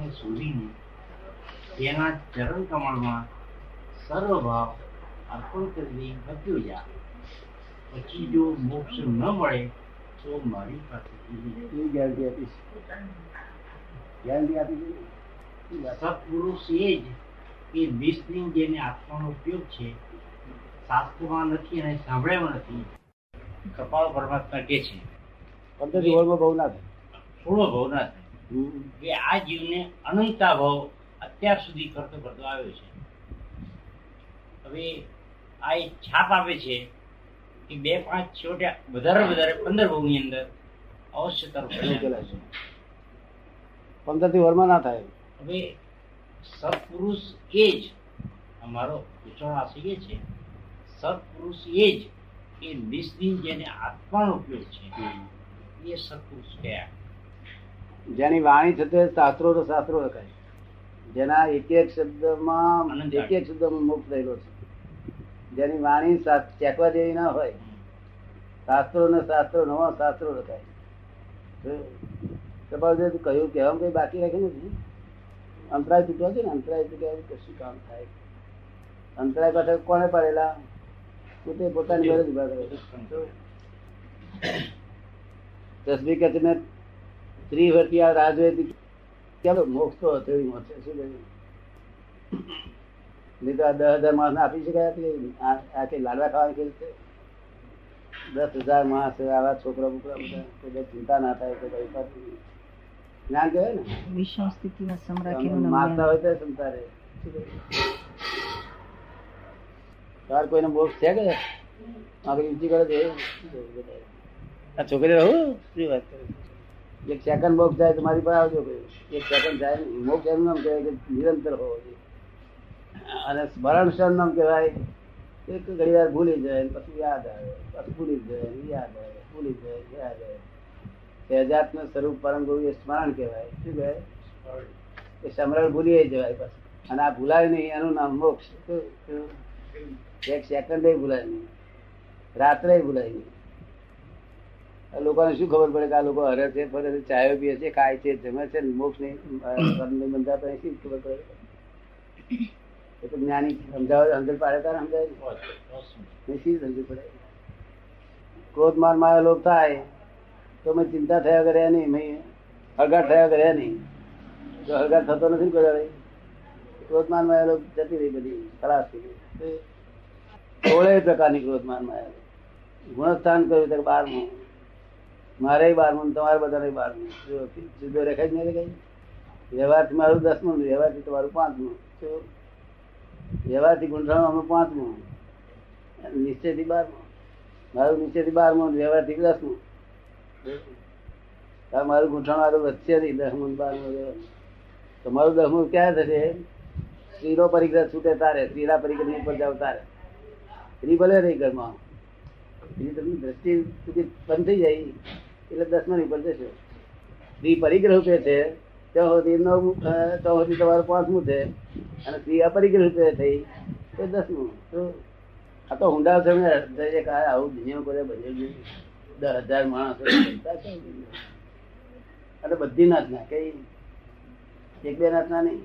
માણસને શોધીને તેના ચરણ કમળમાં સર્વભાવ અર્પણ કરી બચ્યો જા પછી જો મોક્ષ ન મળે તો મારી પાસે ગેરંટી આપીશ. ગેરંટી આપી સત્પુરુષ એ જ કે વિષની જેને આત્માનો ઉપયોગ છે શાસ્ત્રમાં નથી અને સાંભળ્યામાં નથી. કપાળ પરમાત્મા કે છે. પદ્ધતિ બહુ ના થાય. થોડો ભાવ ના થાય કે આ જીવને અનંતા ભાવ અત્યાર સુધી કરતો કરતો આવ્યો છે. હવે આ એક છાપ આપે છે કે બે પાંચ છોટે વધારે વધારે પંદર ભાવની અંદર અવશ્ય તરફ છે. પંદરથી ઓળમાં ના થાય. હવે સત્પુરુષ એ જ અમારો વિચાર આશય છે. સત્પુરુષ એ જ એ નિષ્દિન જેને આત્માનો ઉપયોગ છે. એ સત્પુરુષ કયા? જેની વાણી છે તે શાસ્ત્રો તો શાસ્ત્રો લખાય જેના એક એક શબ્દમાં એક એક શબ્દમાં મુક્ત થયેલો છે. જેની વાણી ચેકવા જેવી ના હોય શાસ્ત્રો ને શાસ્ત્રો નવા શાસ્ત્રો લખાય કપાલદેવ કહ્યું કે કઈ બાકી રાખ્યું નથી. અંતરાય તૂટ્યો છે ને અંતરાય તૂટ્યા કશું કામ થાય. અંતરાય પાછળ કોને પડેલા? પોતે પોતાની ઘરે જ ઊભા કરે. તસબી કે તમે ત્રીસ વર્ષથી આ રાહ ચાલો મોક્ષ તો હથેળી મળશે શું નહીં તો આ દસ હજાર માણસ આપી શકાય હતી આ આ કઈ લાડવા ખાવાની કેવી છે? દસ હજાર માણસ આવા છોકરા બોકરા બધા કોઈ ચિંતા ના થાય કોઈ કઈ જ્ઞાન કહેવાય ને? વિષમ સ્થિતિમાં સમ તમે રાખીનું હોય તો ક્ષમતા રહે તાર કોઈને મોક્ષ છે કે? આગળ ઊંચી કરે છે આ છોકરી રહું શું વાત કરે? એક સેકન્ડ મોક્ષ જાય તો મારી પાસે આવજો કહ્યું એક સેકન્ડ જાય મોક્ષ એનું નામ કહેવાય કે નિરંતર હોવો જોઈએ. અને સ્મરણ ક્ષણ નામ કહેવાય એક ઘડી વાર ભૂલી જાય પછી યાદ આવે પછી ભૂલી જાય યાદ આવે ભૂલી જાય યાદ આવે. સહેજાતનું સ્વરૂપ પરમ ગુરુ એ સ્મરણ કહેવાય. શું કહેવાય? એ સ્મરણ ભૂલી જવાય પછી. અને આ ભૂલાય નહીં એનું નામ મોક્ષ? એક સેકન્ડ ભૂલાય નહીં. રાત્રે ભૂલાય નહીં. લોકોને શું ખબર પડે કે આ લોકો હરે છે ફરે છે ચાયો પીએ છે ખાય છે જમે છે ને મોક્ષ નહીં કર્મ નહીં બંધાતા નહીં શી ખબર પડે? એ તો જ્ઞાની સમજાવે સમજણ પાડે તારે સમજાય? નહીં શી સમજણ પડે? ક્રોધ મારમાં લોભ થાય તો મેં ચિંતા થયા કરે નહીં મેં હળગાટ થયા કરે નહીં. જો હળગાટ થતો નથી ને કોઈ દાડે, ક્રોધમાનમાં લોભ જતી રહી બધી ખલાસ થઈ ગઈ. સોળે પ્રકારની ક્રોધમાનમાં ગુણસ્થાન કર્યું ત્યારે બારમું. મારે બારમું તમારે બધાને બારમું જુદો રેખાય જ નહીં રેખાય વ્યવહારથી મારું દસમું વ્યવહારથી તમારું પાંચમું જો વ્યવહારથી ગુંઠાણું અમે પાંચમું નિશ્ચયથી બારમું મારું નિશ્ચયથી બારમું વ્યવહારથી દસમું મારું ગુંઠાણું મારું વધશે નહીં દસમું બારમું તમારું દસમું ક્યાં થશે? સ્ત્રીનો પરિગ્રહ છૂટે તારે, સ્ત્રીના પરિગ્રહ ઉપર જાવ તારે. સ્ત્રી ભલે રહી ઘરમાં. સ્ત્રી તમને દ્રષ્ટિ સુધી બંધ થઈ જાય. એટલે દસમા ઉપર જશે. સ્ત્રી પરિગ્રહ રૂપે છે ત્યાં સુધી નવમું ત્યાં સુધી તમારું પાંચમું છે. અને સ્ત્રી અપરિગ્રહ રૂપે થઈ તો દસમું. તો આ તો ઊંડા સમય એક આવું દુનિયા કરે બધે દસ હજાર માણસો અને બધી નાતના કઈ એક બે નાતના નહીં.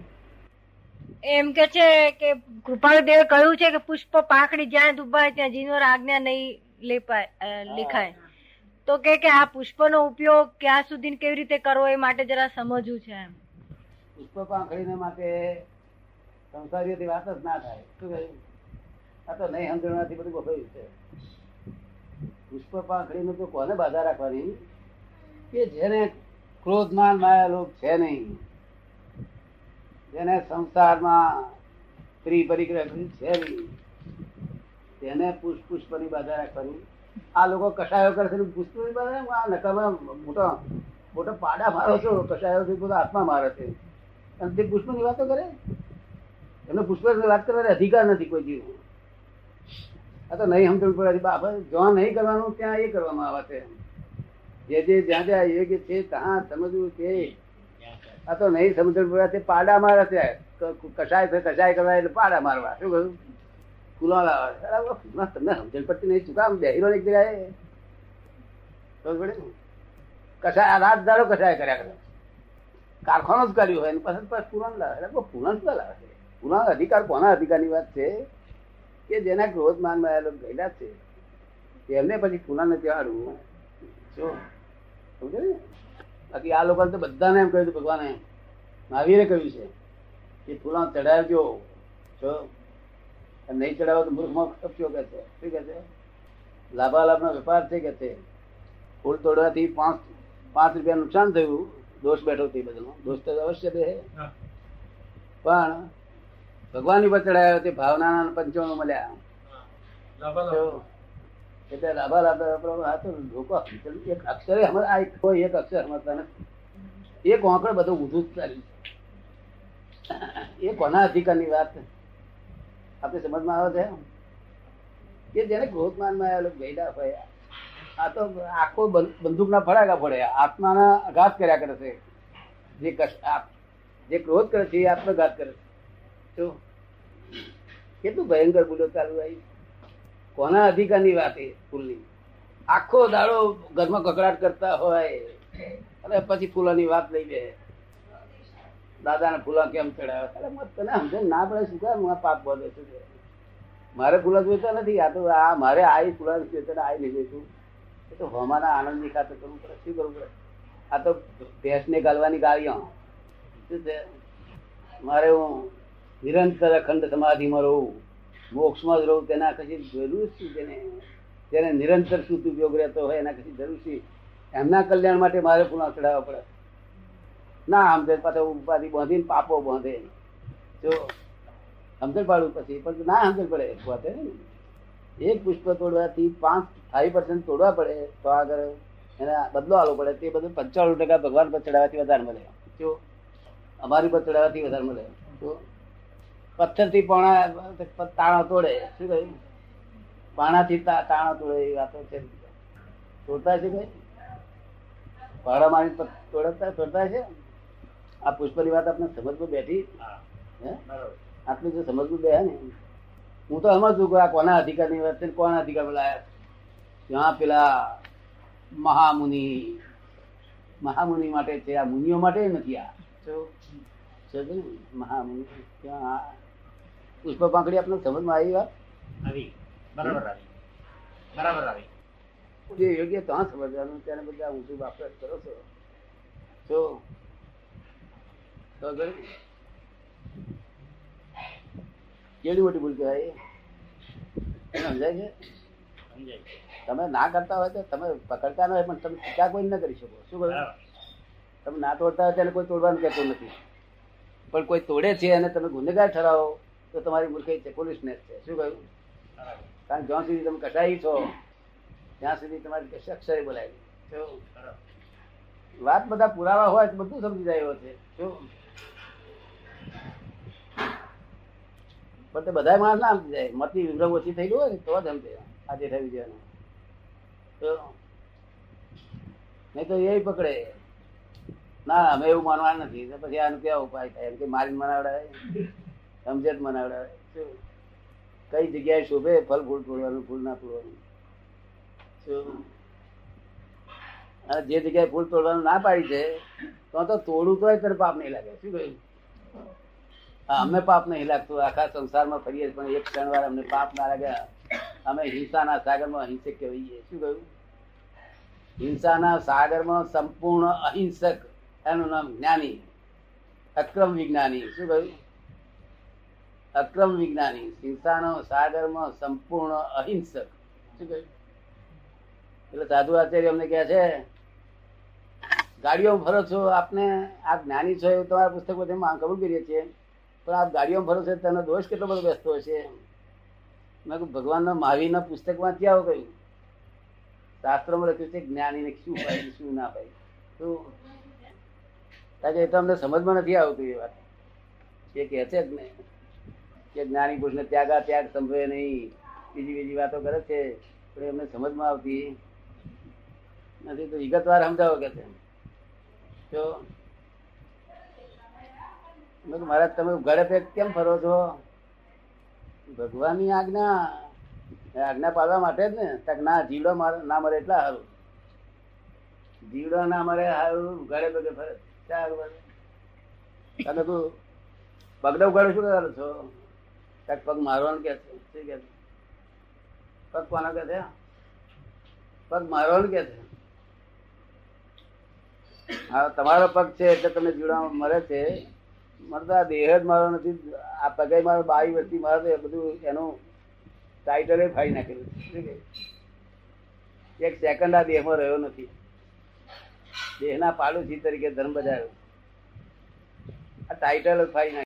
એમ કે છે કે કૃપાળુદેવે કહ્યું છે કે પુષ્પ પાંખડી જ્યાં દુભાય ત્યાં જીનો આજ્ઞા નહીં લેપાય લેખાય. તો કે કે આ પુષ્પનો ઉપયોગ ક્યાં સુધી કેવી રીતે કરવો એ માટે જરા સમજવું છે એમ. પુષ્પ પાંખડીને માટે સંસારીઓથી વાત જ ના થાય. શું કહ્યું આ તો નહીં સમજણવાથી બધું ગોઠવ્યું છે. પુષ્પ પાંખડીનું તો કોને બાધા રાખવાની? કે જેને ક્રોધમાન માયા લોક છે નહીં, જેને સંસારમાં સ્ત્રી કરી છે નહીં, તેને પુષ્પ પુષ્પની બાધા રાખવાની? આ લોકો કસાયો કરે છે ને પુષ્પની આ નકામાં મોટો મોટો પાડા મારો છો કષાયોથી બધા હાથમાં મારે છે. અને તે પુષ્પની વાતો કરે? એમને પુષ્પ વાત કરવાનો અધિકાર નથી કોઈ જીવ આ તો નહીં સમજવું પડે. બાપ જ્યાં નહીં કરવાનું, ત્યાં એ કરવામાં આવે છે. જે જે જ્યાં જ્યાં યોગ્ય છે, ત્યાં સમજવું છે. આ તો નહીં સમજણ પડે. તે પાડા મારે છે. કસાય છે, કશાય કરવા એટલે પાડા મારવા. શું કહ્યું? ફૂલો લાવવા અરે તમને સમજણ પડતી નહીં. શું કામ બેહીરો એક જગ્યાએ? ને? રાત દાડો કશાય કર્યા કરે? કારખાનો જ કર્યું હોય પછી પછી પુરાણ લાવે એટલે પુરાણ શું લાવે છે? પુરાણ અધિકાર કોના અધિકારની વાત છે? કે જેના ક્રોધ માનમાં આવેલો ગયેલા છે? એમને પછી પુરાણ નથી ત્યાં શું? સમજે ને? બાકી આ લોકોને તો બધાને એમ કહ્યું ભગવાને, મહાવીરે કહ્યું છે કે ફૂલા ચડાવજો જો અને નહીં ચડાવો તો મૂર્ખમાં કપચો કે છે? શું કે છે? લાભાલાભનો વેપાર છે કે છે? ફૂલ તોડવાથી પાંચ પાંચ રૂપિયા નુકસાન થયું. દોષ બેઠો તે બદલનો દોષ તો અવશ્ય દે પણ ભગવાન ઉપર ચડાયો તે ભાવના પંચાણું મળ્યા. એટલે આ તો લોકો એક અક્ષરે હમણાં આ એક- કોઈ એક અક્ષર સમજતા નથી. એક વાંકડ બધું ઊંધું જ ચાલ્યું છે. એ કોના અધિકારની વાત આપણે સમજમાં આવે છે? કે જેને ક્રોધમાનમાં આવેલો ગયડા હોય આ તો આખો બંદ- બંદૂકના ફડાકા ફોડે આત્માના આઘાત કર્યા કરે છે. જે જે ક્રોધ કરે છે, એ આત્મઘાત કરે છે. જો કેટલું ભયંકર ભૂલો ચાલુ આવી કોના અધિકારની વાત એ ફૂલની? આખો દાડો ઘરમાં કકડાટ કરતા હોય. અને પછી ફૂલોની વાત લઈ બે દાદાને ફૂલા કેમ ચડાવ્યા? તને સમજે ના પડે શું કામ પાપ બોલે છે. મારે ફૂલા જોઈતા નથી. આ તો આ મારે આ ફૂલા જોઈતા આ નહીં છું એ તો હવામાના આનંદની ખાતર કરવું પડે. શું કરવું પડે? આ તો ભેંસને ગાલવાની ગાળીઓ. શું છે? મારે હું નિરંતર અખંડ સમાધિમાં રહું. મોક્ષમાં જ રહું. તેના કશી જરૂર શું તેને તેને નિરંતર શુદ્ધ ઉપયોગ રહેતો હોય એના કશી જરૂર છે? એમના કલ્યાણ માટે મારે પુનઃ ચડાવવા પડે. ના સમજે પાછો ઉપાધિ બાંધીને પાપો બાંધે. જો સમજણ પાડવું પછી, પણ ના સમજણ પડે પોતે એક પુષ્પ તોડવાથી પાંચ ફાઈવ પર્સન્ટ તોડવા પડે, તો આગળ એના બદલો આલવો પડે, તે બધું પંચાણું ટકા ભગવાન પર ચડાવવાથી વધારે મળે. જો અમારી પર ચડાવવાથી વધારે મળે. જો પથ્થરથી પાણા તાણા તોડે, શું કહ્યું? પાણાથી તા- તાણા તોડે, એ વાતો છે. તોડતા છે કઈ પાડા મારી પ- તોડતા તોડતા છે આ પુષ્પની વાત આપણે સમજમાં બેઠી? હા. હે? બરોબર. આટલું જો સમજવું બે ને હું તો સમજુ કે આ કોના અધિકારની વાત છે કોના અધિકાર પેલા ત્યાં પેલા મહામુનિ મહામુનિ માટે છે આ મુનિઓ માટે નથી આ? મહામુનિ ત્યાં પુષ્પ પાંખડી આપણે સમજમાં આવી વાત? આવી. બરાબર આવી. બરાબર આવી. જે યોગ્ય ત્યાં સમજવાનું ત્યારે બધા ઊંચું વાપરત કરો છો તો તો કેવી મોટી ભૂલ કહેવાય? સમજાય છે? તમે ના કરતા હોય તો તમે પકડતા ન હોય પણ તમે ટીકા કોઈ ન કરી શકો. શું કહ્યું તમે ના તોડતા હોય ત્યારે કોઈ તોડવાનું કહેતું નથી. પણ કોઈ તોડે છે અને તમે ગુનેગાર ઠરાવો તો તમારી મૂર્ખાઈ છે પોલીસનેસ છે. શું કહ્યું કારણ કે જ્યાં સુધી તમે કસાઈ છો ત્યાં સુધી તમારી કશે અક્ષરે બોલાય વાત બધા પુરાવા હોય તો બધું સમજી જાય છે. શું? પણ તે બધા માણસ ના સમજી જાય. મતી વિભ્રમ ઓછી થયેલી હોય તો જ સમજે આ જેઠા વિજયનું તો નહીં તો એ પકડે. ના, અમે એવું માનવા નથી. પછી આનું કેવા ઉપાય થાય? એમ કે મારીને મનાવડાવે. સમજે જ મનાવડાવે કઈ જગ્યાએ શોભે? ફલ ફૂલ તોડવાનું, ફૂલ ના તોડવાનું. જે જગ્યાએ ફૂલ તોડવાનું ના પાડી છે તો તો તોડું તોય તને પાપ નહીં લાગે. શું કહ્યું? હા, અમને પાપ નહીં લાગતું આખા સંસારમાં ફરીએ પણ એક ક્ષણ વાર અમને પાપ ના લાગ્યા. અમે હિંસાના સાગરમાં અહિંસક કહેવાઈએ શું કહ્યું? હિંસાના સાગરમાં સંપૂર્ણ અહિંસક એનું નામ જ્ઞાની. અક્રમ વિજ્ઞાની. શું કહ્યું? અક્રમ વિજ્ઞાની. હિંસાનો સાગરમાં સંપૂર્ણ અહિંસક. શું કહ્યું? એટલે સાધુ આચાર્ય અમને કહે છે ગાડીઓ ફરો છો આપને આપ જ્ઞાની છો એવું તમારા પુસ્તક બધે માં કબૂલ કરીએ છીએ. પણ આ ગાડીઓમાં ભરો છે, તેનો દોષ કેટલો બધો બેસતો હશે મેં કહ્યું ભગવાનના મહાવીરના પુસ્તકમાં ક્યાં કહ્યું શાસ્ત્રોમાં લખ્યું છે, જ્ઞાનીને શું પાય શું ના પાય શું કારણ કે એ તો અમને સમજમાં નથી આવતું એ વાત. એ કહે છે જ ને, કે જ્ઞાની પુરુષને ત્યાગા ત્યાગ સંભવે નહીં. બીજી બીજી વાતો કરે છે, પણ એમને સમજમાં આવતી નથી. તો વિગતવાર સમજાવો કે છે. તો મહારાજ, તમે ઘરે પેક કેમ ફરો છો? ભગવાનની આજ્ઞા આજ્ઞા પાડવા માટે જ ને તક ના, જીવડો ના મરે એટલા સારું. જીવડો ના મરે સારું, ઘરે બધે ફરે. તમે તું પગને ઉગાડો, શું કરો છો? કાંઈક પગ મારવાનું કે છે? કે પગ કોના કે છે? પગ મારવાનું કે છે? હા, તમારો પગ છે એટલે તમે જીવડા મરે છે. મને તો આ દેહ જ મારો નથી આ પગે મારો બાવી વસ્તી મારો તો એ બધું એનું ટાઈટલ એ ફાઈ નાખેલું. એક સેકન્ડ આ દેહમાં રહ્યો નથી દેહના પાડોશી તરીકે ધર્મ બજાવ્યો આ ટાઇટલ જ ફાડી નાખ્યું.